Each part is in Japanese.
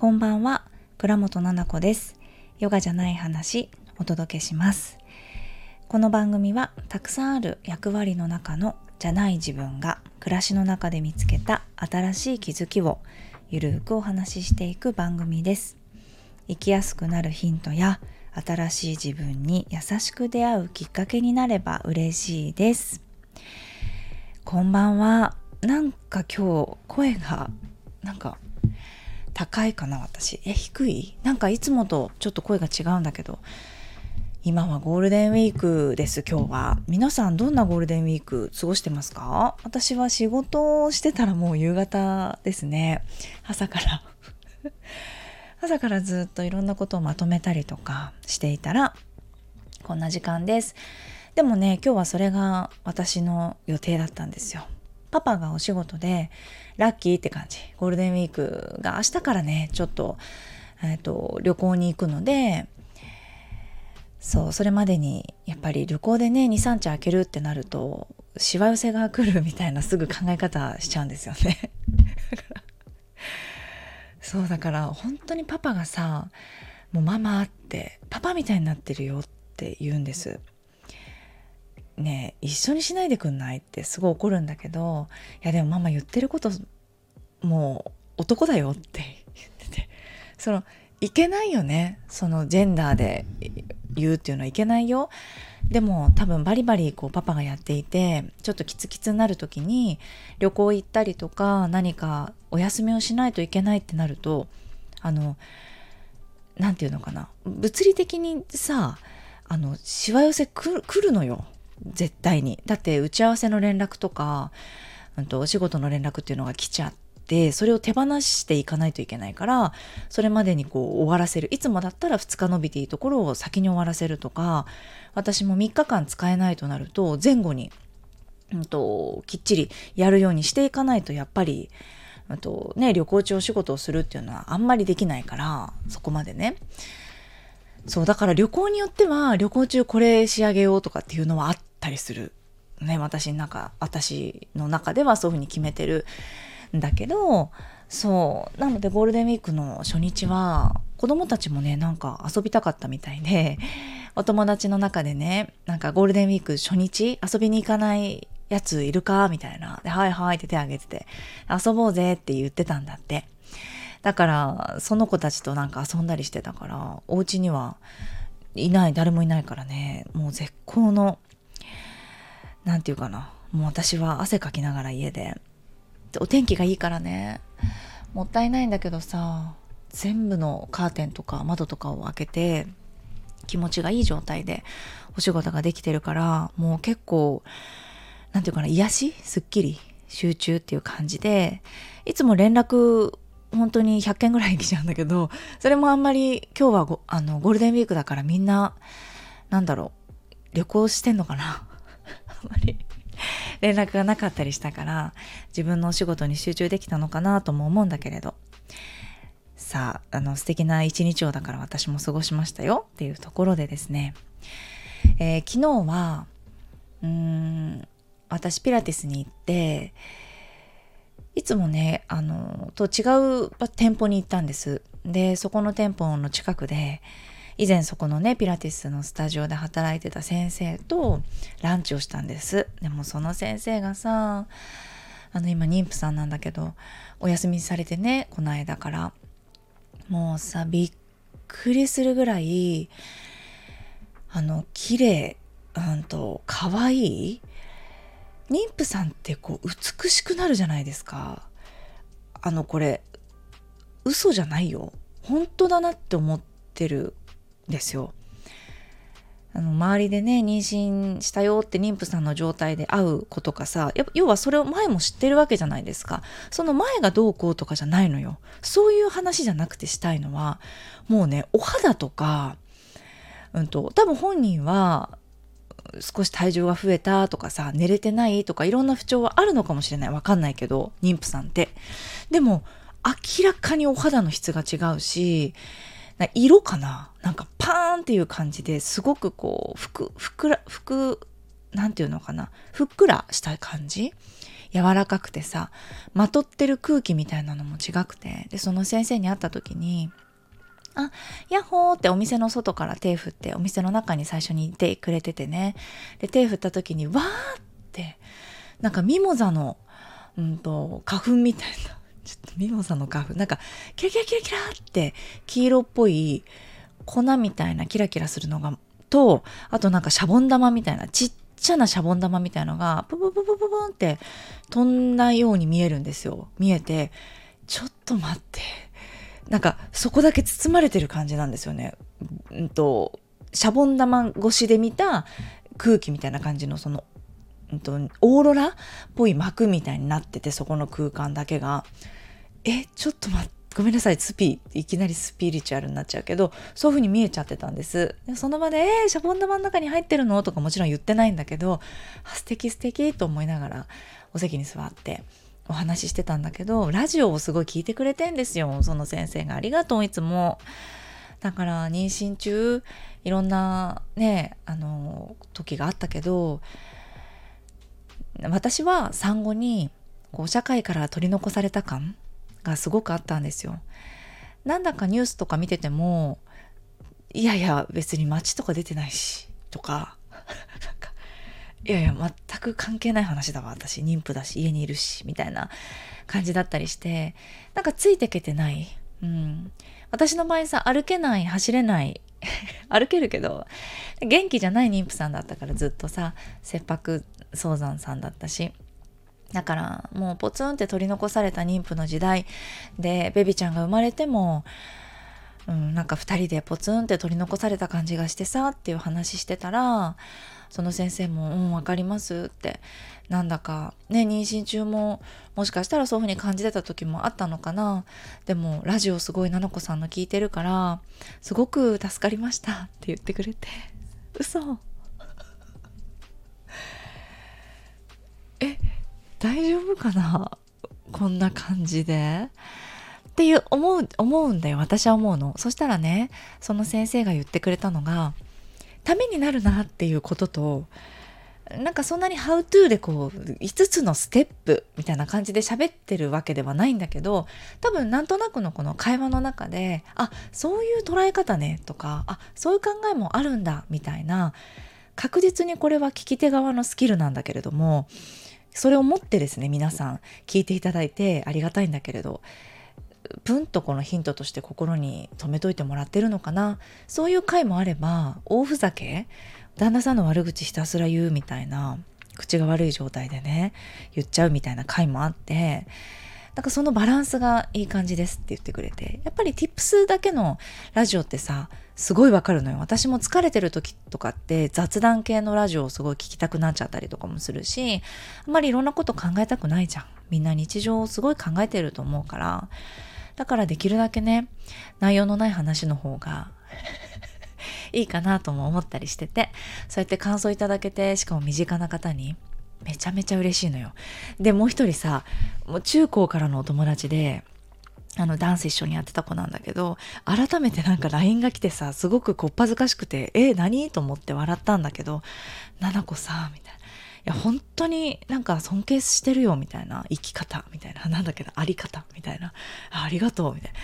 こんばんは、倉本々子です。ヨガじゃない話、お届けします。この番組は、たくさんある役割の中のじゃない自分が暮らしの中で見つけた新しい気づきをゆるくお話ししていく番組です。生きやすくなるヒントや新しい自分に優しく出会うきっかけになれば嬉しいです。こんばんは。なんか今日声がなんか高いかな私。え低い？なんかいつもとちょっと声が違うんだけど。今はゴールデンウィークです今日は。皆さんどんなゴールデンウィーク過ごしてますか？私は仕事をしてたらもう夕方ですね。朝から。朝からずっといろんなことをまとめたりとかしていたらこんな時間です。でもね今日はそれが私の予定だったんですよ。パパがお仕事でラッキーって感じゴールデンウィークが明日からねちょっと,、えーと、旅行に行くのでそうそれまでにやっぱり旅行でね23日空けるってなるとしわ寄せが来るみたいなすぐ考え方しちゃうんですよね。そうだから本当にパパがさ「もうママ」って「パパみたいになってるよ」って言うんです。ね一緒にしないでくんない？ってすごい怒るんだけどいやでもママ言ってることもう男だよって 言っててそのいけないよね。そのジェンダーで言うっていうのはいけないよ。でも多分バリバリこうパパがやっていてちょっとキツキツになる時に旅行行ったりとか何かお休みをしないといけないってなるとあの何て言うのかな。物理的にさあのしわ寄せ来るのよ。絶対に。だって打ち合わせの連絡とか、うん、とお仕事の連絡っていうのが来ちゃってそれを手放していかないといけないからそれまでにこう終わらせる。いつもだったら2日伸びていいところを先に終わらせるとか私も3日間使えないとなると前後に、うんと、きっちりやるようにしていかないとやっぱりあとね、旅行中お仕事をするっていうのはあんまりできないからそこまでね。そうだから旅行によっては旅行中これ仕上げようとかっていうのはあったりする。ね、私の中、私の中ではそういうふうに決めてるんだけど、そう。なのでゴールデンウィークの初日は、子供たちもね、なんか遊びたかったみたいで、お友達の中でね、なんかゴールデンウィーク初日遊びに行かないやついるかみたいな。で、はいはいって手挙げてて、遊ぼうぜって言ってたんだって。だから、その子たちとなんか遊んだりしてたから、お家にはいない、誰もいないからね、もう絶好の何て言うかな。もう私は汗かきながら家で。お天気がいいからね。もったいないんだけどさ全部のカーテンとか窓とかを開けて気持ちがいい状態でお仕事ができてるからもう結構何て言うかな癒し？すっきり？集中っていう感じでいつも連絡本当に100件ぐらい来ちゃうんだけどそれもあんまり今日はあのゴールデンウィークだからみんななんだろう旅行してんのかな？まり 連絡がなかったりしたから自分のお仕事に集中できたのかなとも思うんだけれど。さああの素敵な一日をだから私も過ごしましたよ。っていうところでですね、えー、昨日はうーん私ピラティスに行っていつもねあのと違う店舗に行ったんです。でそこの店舗の近くで以前そこのねピラティスのスタジオで働いてた先生とランチをしたんです。でもその先生がさあの今妊婦さんなんだけどお休みされてねこの間からもうさびっくりするぐらいあの綺麗うんと可愛い妊婦さんってこう美しくなるじゃないですか。あのこれ嘘じゃないよ。本当だなって思ってるですよ。あの周りでね妊娠したよって妊婦さんの状態で会う子とかさや要はそれを前も知ってるわけじゃないですか。その前がどうこうとかじゃないのよ。そういう話じゃなくてしたいのはもうねお肌とか、うんと、多分本人は少し体重が増えたとかさ寝れてないとかいろんな不調はあるのかもしれない。わかんないけど妊婦さんって。でも明らかにお肌の質が違うし色かな？なんかパーンっていう感じですごくこうふくふくらふく何て言うのかな？ふっくらした感じ？柔らかくてさまとってる空気みたいなのも違くて。でその先生に会った時に「あヤッホー」ってお店の外から手振ってお店の中に最初にいてくれててね。で手振った時にわーってなんかミモザの、うんと、花粉みたいな。ちょっとミモザの花粉なんかキラキラキラキラって黄色っぽい粉みたいなキラキラするのがとあとなんかシャボン玉みたいなちっちゃなシャボン玉みたいのがププププププンって飛んだように見えるんですよ見えてちょっと待ってなんかそこだけ包まれてる感じなんですよね。うんとシャボン玉越しで見た空気みたいな感じのその、うんと、オーロラっぽい膜みたいになっててそこの空間だけがえちょっと待ってごめんなさいスピいきなりスピリチュアルになっちゃうけどそういう風に見えちゃってたんですでその場で「えー、シャボン玉の中に入ってるの?」とかもちろん言ってないんだけど「素敵素敵と思いながらお席に座ってお話ししてたんだけどラジオをすごい聞いてくれてんですよその先生がありがとういつも。だから妊娠中いろんなねあの時があったけど私は産後にこう社会から取り残された感がすごくあったんですよ。なんだかニュースとか見ててもいやいや別に街とか出てないしとかいやいや全く関係ない話だわ私妊婦だし家にいるしみたいな感じだったりしてなんかついてけてない、うん、私の場合さ歩けない走れない 歩けるけど元気じゃない妊婦さんだったからずっとさ切迫早産さんだったしだからもうポツンって取り残された妊婦の時代でベビちゃんが生まれても、うん、なんか2人でポツンって取り残された感じがしてさっていう話してたらその先生も「うん分かります」ってなんだかね妊娠中ももしかしたらそういう風に感じてた時もあったのかな。でもラジオすごい菜々子さんの聞いてるからすごく助かりましたって言ってくれて。嘘。え大丈夫かな？こんな感じで。っていう思う思うんだよ。私は思うの。そしたらねその先生が言ってくれたのがためになるなっていうこととなんかそんなに「How to」でこう5つのステップみたいな感じで喋ってるわけではないんだけど多分なんとなくのこの会話の中であそういう捉え方ねとかあそういう考えもあるんだみたいな確実にこれは聞き手側のスキルなんだけれどもそれを持ってですね皆さん聞いていただいてありがたいんだけれどプンとこのヒントとして心に留めといてもらってるのかな？そういう回もあれば大ふざけ？旦那さんの悪口ひたすら言うみたいな口が悪い状態でね言っちゃうみたいな回もあってなんかそのバランスがいい感じですって言ってくれてやっぱり tips だけのラジオってさすごいわかるのよ。私も疲れてる時とかって雑談系のラジオをすごい聞きたくなっちゃったりとかもするしあんまりいろんなこと考えたくないじゃん。みんな日常をすごい考えてると思うから。だからできるだけね内容のない話の方が いいかなとも思ったりしててそうやって感想いただけてしかも身近な方にめちゃめちゃ嬉しいのよ。でもう一人さもう中高からのお友達であのダンス一緒にやってた子なんだけど改めてなんか LINE が来てさすごくこっぱずかしくて「え何?」と思って笑ったんだけど「ななこさ」みたいな。いや本当になんか尊敬してるよみたいな生き方みたいななんだけどあり方みたいなありがとうみたいな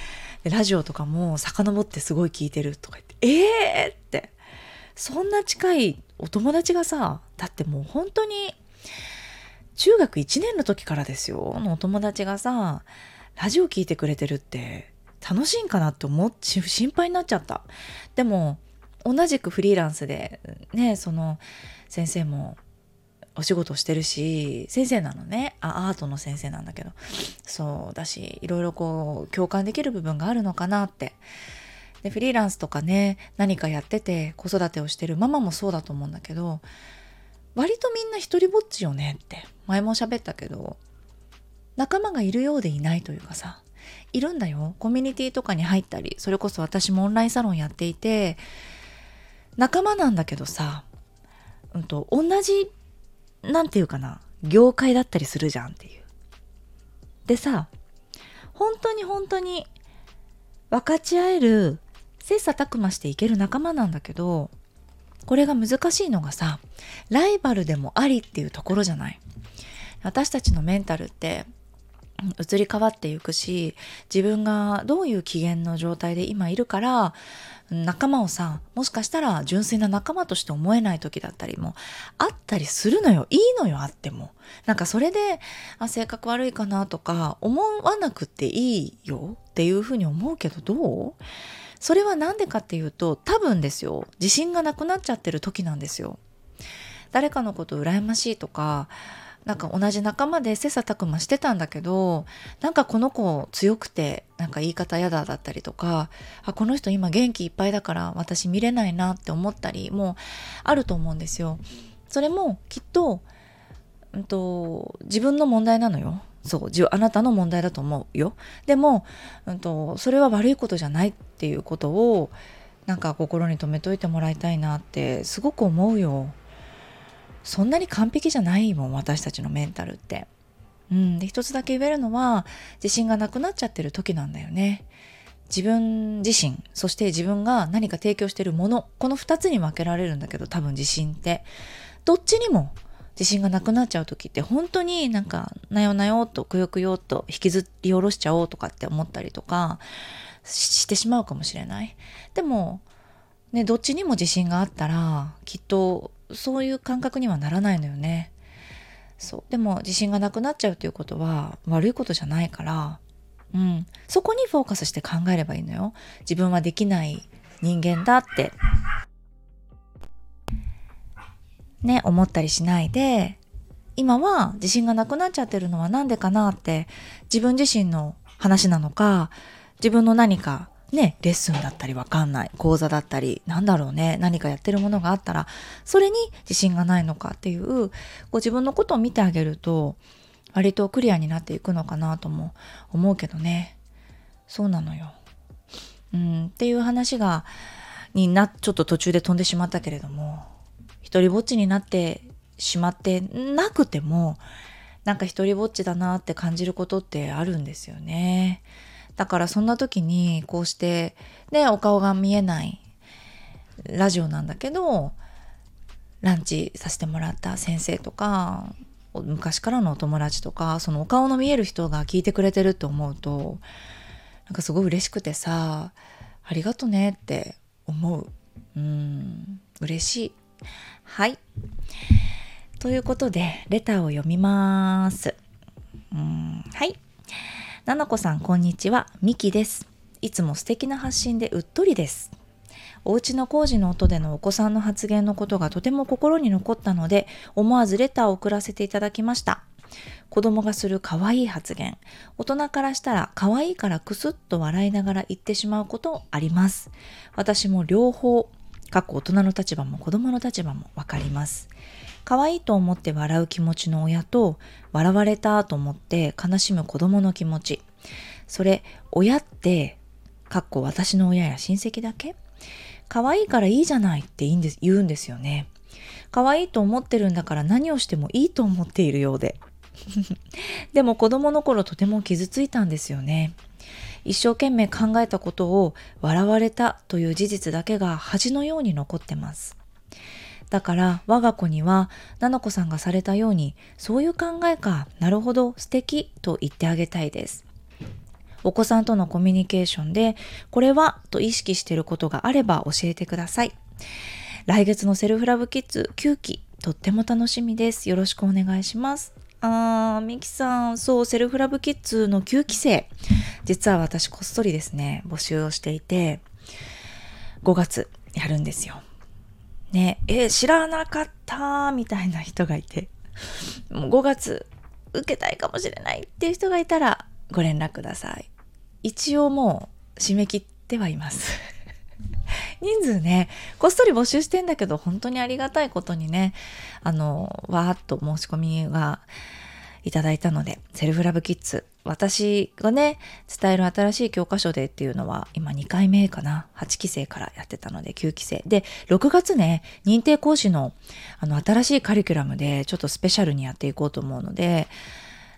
でラジオとかも遡ってすごい聞いてるとか言ってええー、ってそんな近いお友達がさだってもう本当に中学1年の時からですよ。のお友達がさラジオ聞いてくれてるって楽しいんかなって思っ心配になっちゃった。でも同じくフリーランスでねその先生もお仕事してるし先生なのね。あアートの先生なんだけど。そうだしいろいろこう共感できる部分があるのかなって。でフリーランスとかね何かやってて子育てをしてるママもそうだと思うんだけど割とみんな一人ぼっちよねって前も喋ったけど仲間がいるようでいないというかさいるんだよコミュニティとかに入ったりそれこそ私もオンラインサロンやっていて仲間なんだけどさ、うんと、同じなんていうかな業界だったりするじゃんっていう。でさ本当に本当に分かち合える切磋琢磨していける仲間なんだけどこれが難しいのがさライバルでもありっていうところじゃない？私たちのメンタルって移り変わっていくし自分がどういう機嫌の状態で今いるから仲間をさもしかしたら純粋な仲間として思えない時だったりもあったりするのよ。いいのよあっても。なんかそれであ性格悪いかなとか思わなくていいよっていうふうに思うけどどう？それは何でかっていうと多分ですよ自信がなくなっちゃってる時なんですよ誰かのこと羨ましいとかなんか同じ仲間で切磋琢磨してたんだけどなんかこの子強くてなんか言い方嫌だだったりとかあこの人今元気いっぱいだから私見れないなって思ったりもあると思うんですよ。それもきっと,、うんと、自分の問題なのよ。そうあなたの問題だと思うよ。でも、うんとそれは悪いことじゃないっていうことをなんか心に留めといてもらいたいなってすごく思うよ。そんなに完璧じゃないもん私たちのメンタルって。うん、で一つだけ言えるのは自信がなくなっちゃってる時なんだよね。自分自身そして自分が何か提供してるものこの2つに分けられるんだけど多分自信ってどっちにも自信がなくなっちゃう時って本当になんかなよなよとくよくよと引きずり下ろしちゃおうとかって思ったりとかしてしまうかもしれない。でもねどっちにも自信があったらきっとそういう感覚にはならないのよね。そうでも自信がなくなっちゃうということは悪いことじゃないから、うん、そこにフォーカスして考えればいいのよ。自分はできない人間だってね思ったりしないで今は自信がなくなっちゃってるのは何でかなって自分自身の話なのか自分の何かね、レッスンだったりわかんない、講座だったり、なんだろうね、何かやってるものがあったら、それに自信がないのかっていう、こう自分のことを見てあげると、割とクリアになっていくのかなとも思うけどね。そうなのよ。うん、っていう話が、にな、ちょっと途中で飛んでしまったけれども、一人ぼっちになってしまってなくても、なんか一人ぼっちだなって感じることってあるんですよね。だからそんな時にこうしてねお顔が見えないラジオなんだけどランチさせてもらった先生とか昔からのお友達とかそのお顔の見える人が聞いてくれてるって思うとなんかすごい嬉しくてさありがとねって思ううん嬉しいはいということでレターを読みますうんはいななこさん、こんにちは。みきです。いつも素敵な発信でうっとりです。お家の工事の音でのお子さんの発言のことがとても心に残ったので、思わずレターを送らせていただきました。子供がする可愛い発言。大人からしたら可愛いからクスッと笑いながら言ってしまうことあります。私も両方、各大人の立場も子供の立場もわかります。可愛いと思って笑う気持ちの親と笑われたと思って悲しむ子供の気持ち。それ親ってかっこ私の親や親戚だけ？可愛いからいいじゃないって言うんです言うんですよね。可愛いと思ってるんだから何をしてもいいと思っているようで。でも子供の頃とても傷ついたんですよね。一生懸命考えたことを笑われたという事実だけが恥のように残ってますだから我が子には、ななこさんがされたように、そういう考えか、なるほど、素敵と言ってあげたいです。お子さんとのコミュニケーションで、これはと意識していることがあれば教えてください。来月のセルフラブキッズ9期、とっても楽しみです。よろしくお願いします。あー、ミキさん、そう、セルフラブキッズの9期生、実は私こっそりですね、募集をしていて、5月やるんですよ。ね、え、知らなかったみたいな人がいて、もう5月受けたいかもしれないっていう人がいたらご連絡ください。一応もう締め切ってはいます。人数ね、こっそり募集してんだけど、本当にありがたいことにね、あの、わーっと申し込みがいただいたので、セルフラブキッズ私がね、伝える新しい教科書でっていうのは、今2回目かな。8期生からやってたので9期生。で、6月ね、認定講師の、あの、新しいカリキュラムで、ちょっとスペシャルにやっていこうと思うので、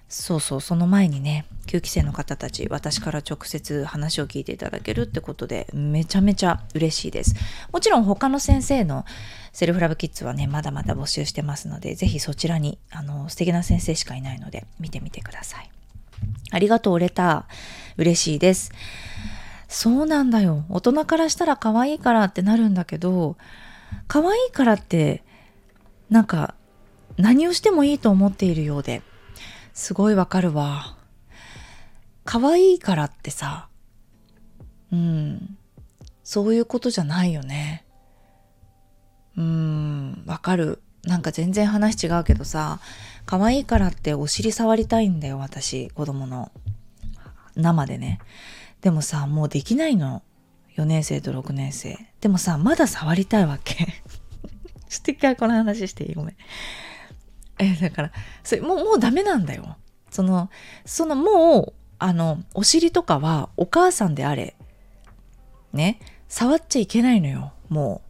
そうそうその前にね9期生の方たち私から直接話を聞いていただけるってことでめちゃめちゃ嬉しいです。もちろん他の先生のセルフラブキッズはねまだまだ募集してますのでぜひそちらにあの素敵な先生しかいないので見てみてください。ありがとうレター。嬉しいです。そうなんだよ。大人からしたら可愛いからってなるんだけど可愛いからってなんか何をしてもいいと思っているようですごいわかるわ。可愛いからってさ、うん、そういうことじゃないよね。うん、わかる。なんか全然話違うけどさ、可愛いからってお尻触りたいんだよ、私、子供の。生でね。でもさ、もうできないの。4年生と6年生。でもさ、まだ触りたいわけ。ちょっと一回この話していいごめん。えだからそれもうもうダメなんだよ。そのそのもうあのお尻とかはお母さんであれね触っちゃいけないのよもう。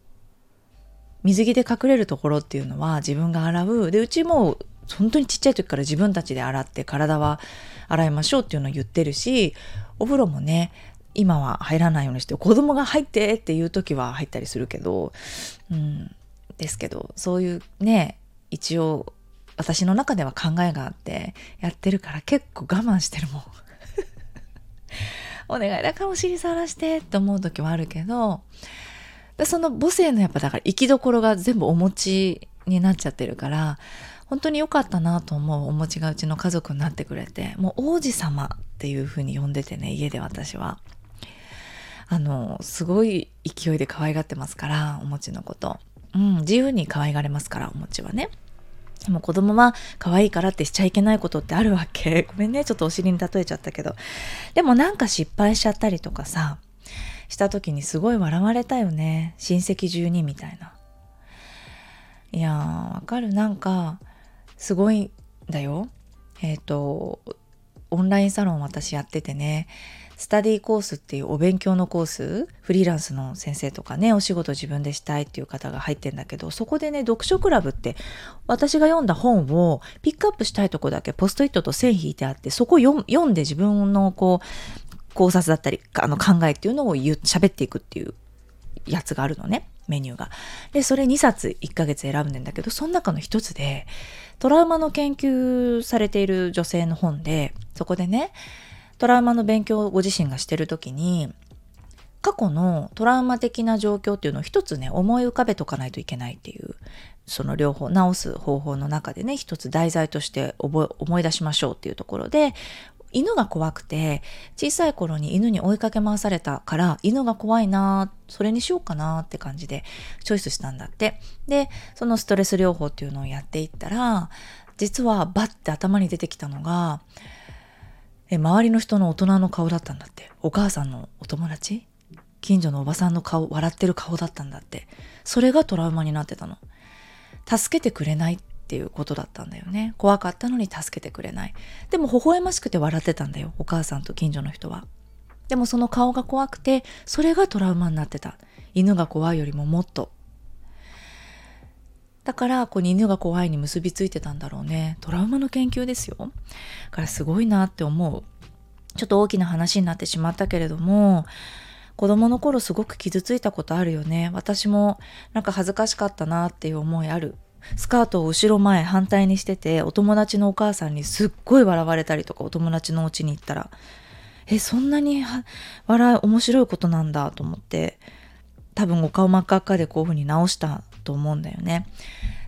水着で隠れるところっていうのは自分が洗う。でうちも本当にちっちゃい時から自分たちで洗って体は洗いましょうっていうのを言ってるしお風呂もね今は入らないようにして子供が入ってっていう時は入ったりするけどうんですけどそういうね一応私の中では考えがあってやってるから結構我慢してるもん。お願いだからお尻触らしてって思う時はあるけどその母性のやっぱだから生きどころが全部お餅になっちゃってるから本当に良かったなと思うお餅がうちの家族になってくれて。もう王子様っていう風に呼んでてね家で私は。あのすごい勢いで可愛がってますからお餅のこと。うん自由に可愛がれますからお餅はね。でも子供は可愛いからってしちゃいけないことってあるわけ。ごめんね、ちょっとお尻に例えちゃったけど。でもなんか失敗しちゃったりとかさ、した時にすごい笑われたよね。親戚中にみたいな。いやー、わかる。なんか、すごいんだよ。えっ、ー、と、オンラインサロン私やっててね、スタディコースっていうお勉強のコースフリーランスの先生とかねお仕事自分でしたいっていう方が入ってんだけどそこでね読書クラブって私が読んだ本をピックアップしたいとこだけポストイットと線引いてあってそこ読んで自分のこう考察だったりあの考えっていうのを喋っていくっていうやつがあるのねメニューが。でそれ2冊1ヶ月選ぶんだけどその中の一つでトラウマの研究されている女性の本でそこでねトラウマの勉強をご自身がしてる時に過去のトラウマ的な状況っていうのを一つね思い浮かべとかないといけないっていうその両方直す方法の中でね一つ題材として思い出しましょうっていうところで犬が怖くて小さい頃に犬に追いかけ回されたから犬が怖いなそれにしようかなって感じでチョイスしたんだって。でそのストレス療法っていうのをやっていったら実はバッて頭に出てきたのがえ周りの人の大人の顔だったんだって。お母さんのお友達？近所のおばさんの顔笑ってる顔だったんだって。それがトラウマになってたの。助けてくれないっていうことだったんだよね。怖かったのに助けてくれない。でも微笑ましくて笑ってたんだよお母さんと近所の人は。でもその顔が怖くてそれがトラウマになってた。犬が怖いよりももっとだからこう犬が怖いに結びついてたんだろうね。トラウマの研究ですよ。だからすごいなって思う。ちょっと大きな話になってしまったけれども子供の頃すごく傷ついたことあるよね。私もなんか恥ずかしかったなっていう思いある。スカートを後ろ前反対にしててお友達のお母さんにすっごい笑われたりとかお友達のお家に行ったら。えそんなに笑い面白いことなんだと思って多分お顔真っ赤っかでこういう風に直したと思うんだよね。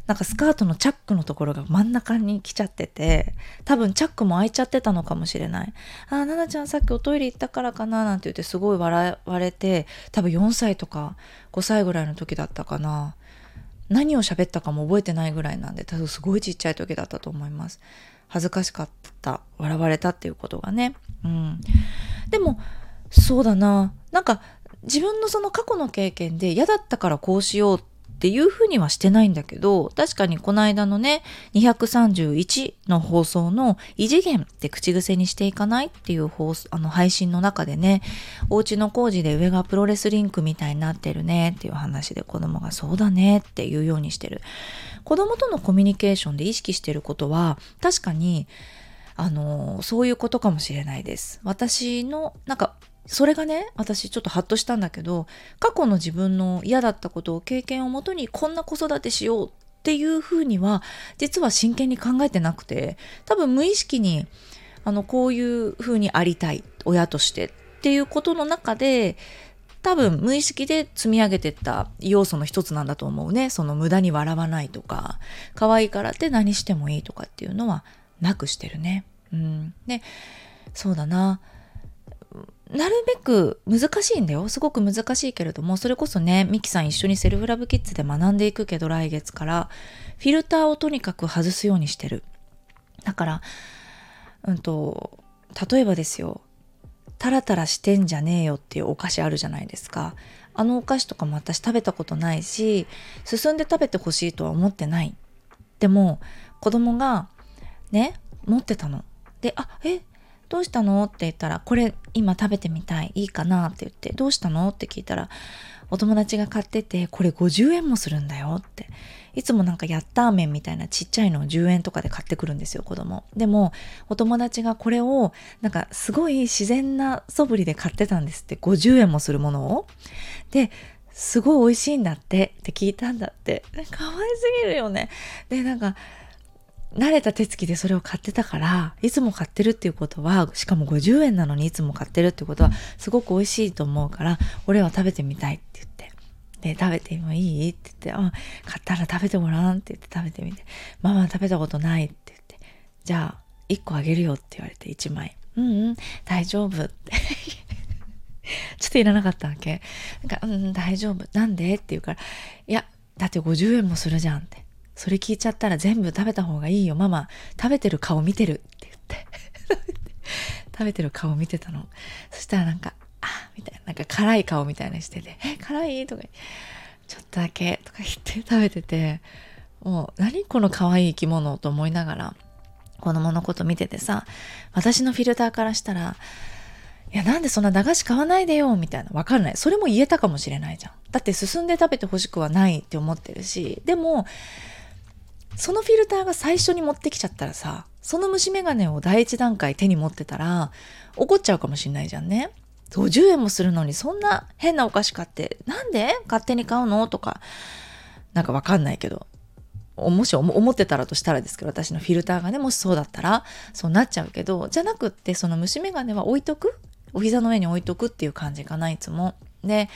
なんかスカートのチャックのところが真ん中に来ちゃってて、多分チャックも開いちゃってたのかもしれない。あ、ななちゃんさっきおトイレ行ったからかななんて言ってすごい笑われて、多分4歳とか5歳ぐらいの時だったかな。何を喋ったかも覚えてないぐらいなんで、多分すごいちっちゃい時だったと思います。恥ずかしかった。笑われたっていうことがね。うん。でも、そうだな。なんか自分のその過去の経験で嫌だったからこうしようってっていうふうにはしてないんだけど、確かにこの間のね、231の放送の異次元って口癖にしていかないっていう放送、あの配信の中でね、お家の工事で上がプロレスリンクみたいになってるねっていう話で子供がそうだねっていうようにしてる。子供とのコミュニケーションで意識してることは、確かに、あのそういうことかもしれないです私のなんかそれがね私ちょっとハッとしたんだけど過去の自分の嫌だったことを経験をもとにこんな子育てしようっていうふうには実は真剣に考えてなくて多分無意識にあのこういうふうにありたい親としてっていうことの中で多分無意識で積み上げてった要素の一つなんだと思うね。その無駄に笑わないとか可愛いからって何してもいいとかっていうのはなくしてるね。うん、でそうだな。なるべく難しいんだよ。すごく難しいけれども、それこそね、ミキさん一緒にセルフラブキッズで学んでいくけど、来月から、フィルターをとにかく外すようにしてる。だから、うんと、例えばですよ、タラタラしてんじゃねえよっていうお菓子あるじゃないですか。あのお菓子とかも私食べたことないし、進んで食べてほしいとは思ってない。でも、子供が、ね、持ってたの。で、あ、え、どうしたの？って言ったら、これ今食べてみたい。いいかな？って言って、どうしたの？って聞いたら、お友達が買ってて、これ50円もするんだよって。いつもなんかヤッター麺みたいなちっちゃいのを10円とかで買ってくるんですよ、子供。でも、お友達がこれを、なんかすごい自然な素振りで買ってたんですって。50円もするものを。で、すごい美味しいんだってって聞いたんだって。可愛すぎるよね。で、なんか、慣れた手つきでそれを買ってたから、いつも買ってるっていうことは、しかも50円なのにいつも買ってるっていうことは、すごく美味しいと思うから、俺は食べてみたいって言って。で、食べてもいいって言って、あ、買ったら食べてごらんって言って食べてみて、ママ食べたことないって言って、じゃあ、1個あげるよって言われて1枚。うんうん、大丈夫って ちょっといらなかったわけ。なんか、うん、大丈夫。なんで？って言うから、いや、だって50円もするじゃんって。それ聞いちゃったら全部食べた方がいいよ。ママ食べてる顔見てる。って言って。食べてる顔見てたの。そしたらなんかあみたいな。なんか辛い顔みたいなしてて。え辛い？とかちょっとだけとか言って食べてて。もう何この可愛い生き物と思いながら子供のこと見ててさ私のフィルターからしたらいや、なんでそんな駄菓子買わないでよ、みたいな。わかんない。それも言えたかもしれないじゃん。だって進んで食べてほしくはないって思ってるし、でも、そのフィルターが最初に持ってきちゃったらさ、その虫眼鏡を第一段階手に持ってたら、怒っちゃうかもしんないじゃんね。50円もするのにそんな変なお菓子買って、なんで？勝手に買うの？とか、なんかわかんないけど、もし思ってたらとしたらですけど、私のフィルターがね、もしそうだったら、そうなっちゃうけど、じゃなくって、その虫眼鏡は置いとく？お膝の上に置いとくっていう感じかな、いつも。で、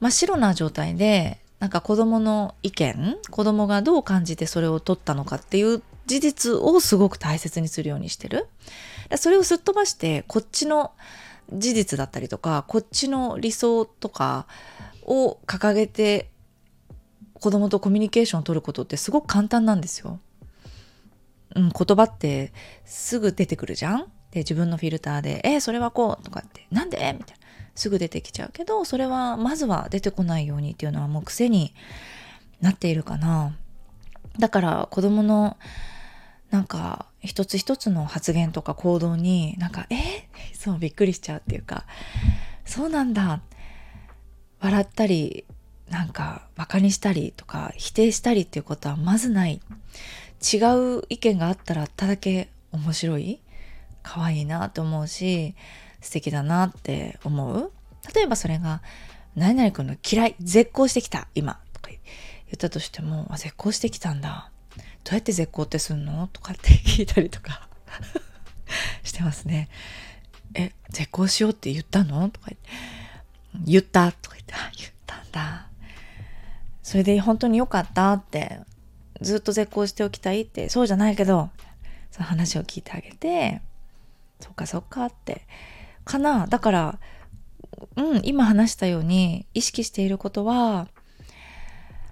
真っ白な状態で、なんか子供の意見子供がどう感じてそれを取ったのかっていう事実をすごく大切にするようにしてる。それをすっ飛ばしてこっちの事実だったりとかこっちの理想とかを掲げて子供とコミュニケーションを取ることってすごく簡単なんですよ。うん、言葉ってすぐ出てくるじゃんで自分のフィルターで「えそれはこう」とかって「なんで?」みたいな。すぐ出てきちゃうけどそれはまずは出てこないようにっていうのはもう癖になっているかな。だから子供のなんか一つ一つの発言とか行動になんかえ？そうびっくりしちゃうっていうかそうなんだ笑ったりなんかバカにしたりとか否定したりっていうことはまずない。違う意見があったらあっただけ面白い。可愛いなと思うし素敵だなって思う。例えばそれが「何々君の嫌い絶交してきた今」とか言ったとしても「あ絶交してきたんだ。どうやって絶交ってすんの?」とかって聞いたりとか してますね。え絶交しようって言ったの？とか言っ「言った」とか言って「言ったんだ」それで本当に良かったってずっと絶交しておきたいってそうじゃないけどその話を聞いてあげてそっかそっかって。かな。だからうん今話したように意識していることは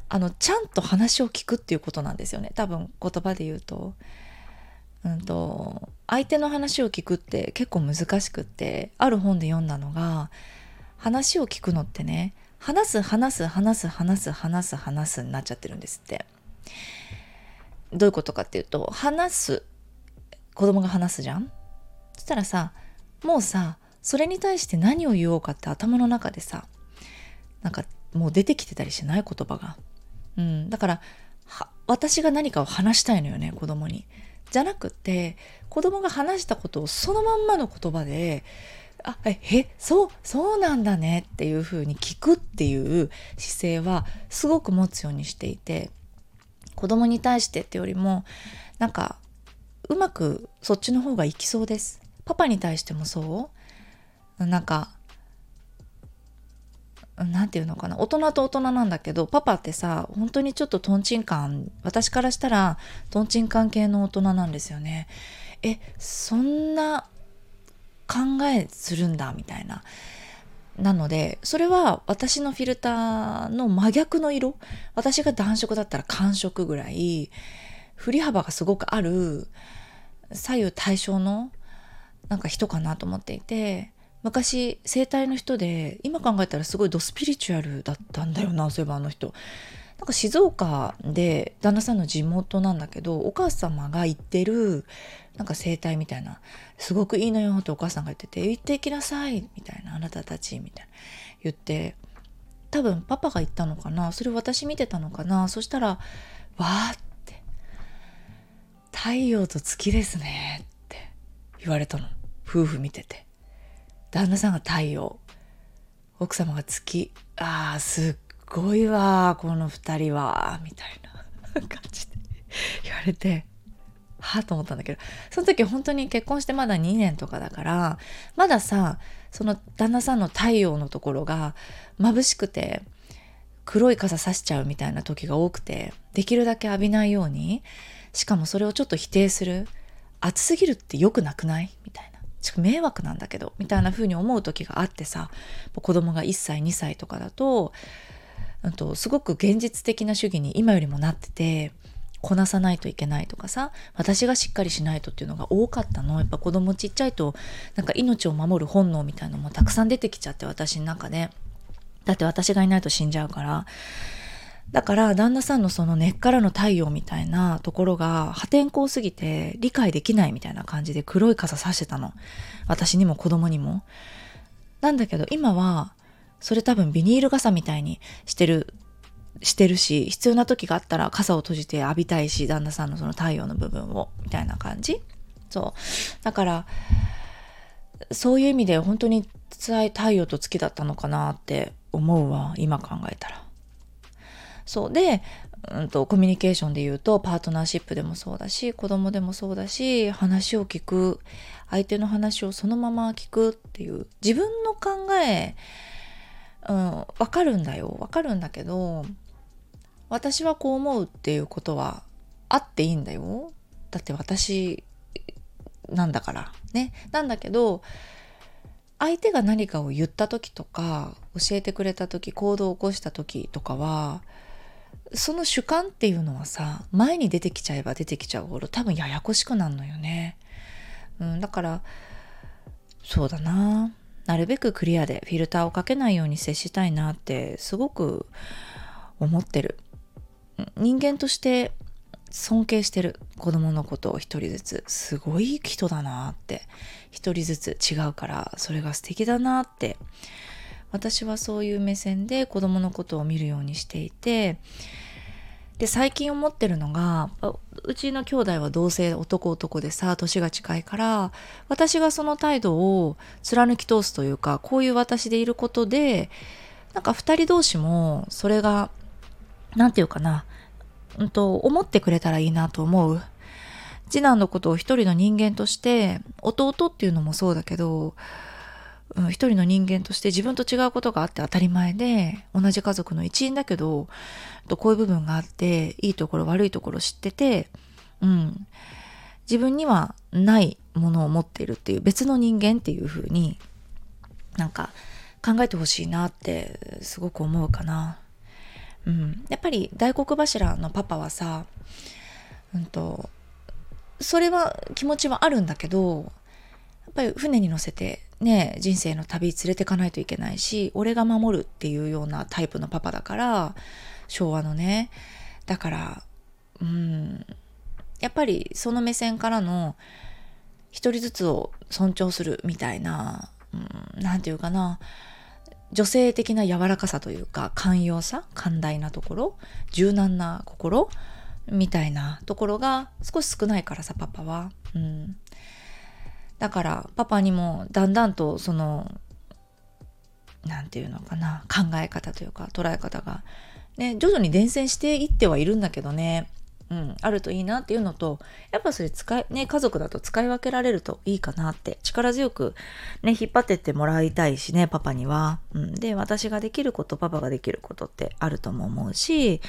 あのちゃんと話を聞くっていうことなんですよね。多分言葉で言うと。うんと相手の話を聞くって結構難しくってある本で読んだのが話を聞くのってね話す話す話す話す話す話すになっちゃってるんですって。どういうことかっていうと話す子供が話すじゃんしたらさもうさそれに対して何を言おうかって頭の中でさなんかもう出てきてたりしない言葉が。うん、だから私が何かを話したいのよね子供に。じゃなくて子供が話したことをそのまんまの言葉であえそうそうなんだねっていうふうに聞くっていう姿勢はすごく持つようにしていて子供に対してってよりもなんかうまくそっちの方がいきそうですパパに対してもそう？なんかなんていうのかな？大人と大人なんだけどパパってさ本当にちょっとトンチンカン私からしたらトンチンカン系の大人なんですよね。えそんな考えするんだみたいな。なのでそれは私のフィルターの真逆の色？私が暖色だったら寒色ぐらい。振り幅がすごくある。左右対称のなんか人かなと思っていて昔整体の人で今考えたらすごいドスピリチュアルだったんだよなそういえばあの人。なんか静岡で旦那さんの地元なんだけどお母様が行ってるなんか整体みたいなすごくいいのよってお母さんが言ってて「行ってきなさい」みたいな「あなたたち」みたいな言って多分パパが言ったのかなそれ私見てたのかなそしたら「わーって「太陽と月ですね」って言われたの。夫婦見てて。旦那さんが太陽。奥様が月。あーすっごいわこの2人は。みたいな。感じで。言われて。はあと思ったんだけど。その時本当に結婚してまだ2年とかだからまださその旦那さんの太陽のところが眩しくて黒い傘さしちゃうみたいな時が多くてできるだけ浴びないようにしかもそれをちょっと否定する。暑すぎるって良くなくない？みたいな迷惑なんだけどみたいな風に思う時があってさ。子供が1歳2歳とかだととすごく現実的な主義に今よりもなっててこなさないといけないとかさ私がしっかりしないとっていうのが多かったの。やっぱ子供ちっちゃいとなんか命を守る本能みたいなのもたくさん出てきちゃって私の中で。だって私がいないと死んじゃうから。だから旦那さんのその根っからの太陽みたいなところが破天荒すぎて理解できないみたいな感じで黒い傘さしてたの。私にも子供にも。なんだけど今はそれ多分ビニール傘みたいにしてるしてるし必要な時があったら傘を閉じて浴びたいし旦那さんのその太陽の部分をみたいな感じ。そう。だからそういう意味で本当に太陽と月だったのかなって思うわ今考えたら。そうで、うんと、コミュニケーションで言うとパートナーシップでもそうだし子供でもそうだし話を聞く。相手の話をそのまま聞くっていう自分の考えうん、わかるんだよ。わかるんだけど私はこう思うっていうことはあっていいんだよ。だって私なんだから。ね。なんだけど相手が何かを言った時とか教えてくれた時行動を起こした時とかはその主観っていうのはさ前に出てきちゃえば出てきちゃうほど多分ややこしくなるのよね、うん、だからそうだな。なるべくクリアでフィルターをかけないように接したいなってすごく思ってる。人間として尊敬してる。子供のことを一人ずつ。すごい人だなって。一人ずつ違うからそれが素敵だなって私はそういう目線で子供のことを見るようにしていてで最近思ってるのがうちの兄弟は同性男男でさ年が近いから私がその態度を貫き通すというかこういう私でいることでなんか2人同士もそれが何て言うかな、うんと、思ってくれたらいいなと思う。次男のことを一人の人間として弟っていうのもそうだけどうん、一人の人間として自分と違うことがあって当たり前で同じ家族の一員だけどこういう部分があっていいところ悪いところ知ってて、うん、自分にはないものを持っているっていう別の人間っていうふうになんか考えてほしいなってすごく思うかな。うん、やっぱり大黒柱のパパはさ、うんと、それは気持ちはあるんだけどやっぱり船に乗せてね人生の旅連れてかないといけないし俺が守るっていうようなタイプのパパだから昭和のねだからうんやっぱりその目線からの一人ずつを尊重するみたいな何、うん、て言うかな女性的な柔らかさというか寛容さ寛大なところ柔軟な心みたいなところが少し少ないからさパパは。うん、だからパパにもだんだんとその何て言うのかな考え方というか捉え方が。ね徐々に伝染していってはいるんだけどね。うん、あるといいなっていうのとやっぱそれ使いね家族だと使い分けられるといいかなって力強くね引っ張ってってもらいたいしねパパには、うん、で私ができることパパができることってあるとも思うし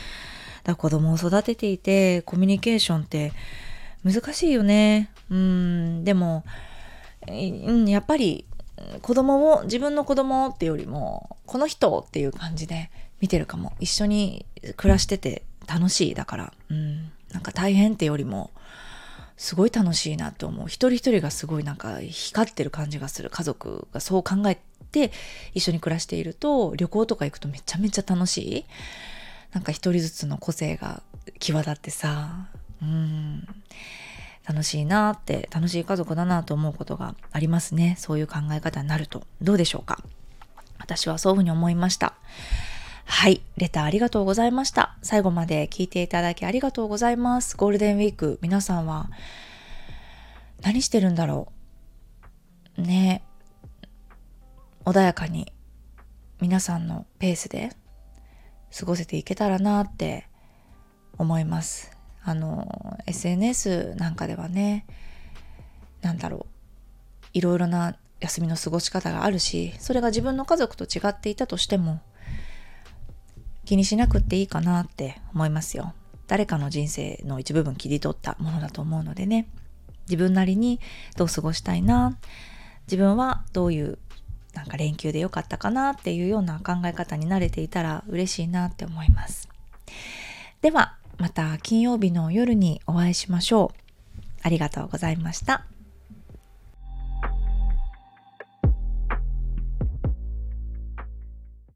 だ子供を育てていてコミュニケーションって難しいよね。うんでも、うん、やっぱり子供を自分の子供ってよりもこの人っていう感じで見てるかも。一緒に暮らしてて楽しいだから、うん、なんか大変ってよりもすごい楽しいなと思う。一人一人がすごいなんか光ってる感じがする。家族がそう考えて一緒に暮らしていると旅行とか行くとめちゃめちゃ楽しい。なんか一人ずつの個性が際立ってさ。うん。楽しいなって楽しい家族だなと思うことがありますねそういう考え方になるとどうでしょうか？私はそういうふうに思いましたはい。レターありがとうございました。最後まで聞いていただきありがとうございます。ゴールデンウィーク、皆さんは何してるんだろう？ね。穏やかに皆さんのペースで過ごせていけたらなって思います。あの、SNS なんかではね、なんだろう。いろいろな休みの過ごし方があるし、それが自分の家族と違っていたとしても、気にしなくていいかなって思いますよ。誰かの人生の一部分切り取ったものだと思うのでね。自分なりにどう過ごしたいな。自分はどういうなんか連休で良かったかなっていうような考え方に慣れていたら嬉しいなって思います。ではまた金曜日の夜にお会いしましょう。ありがとうございました。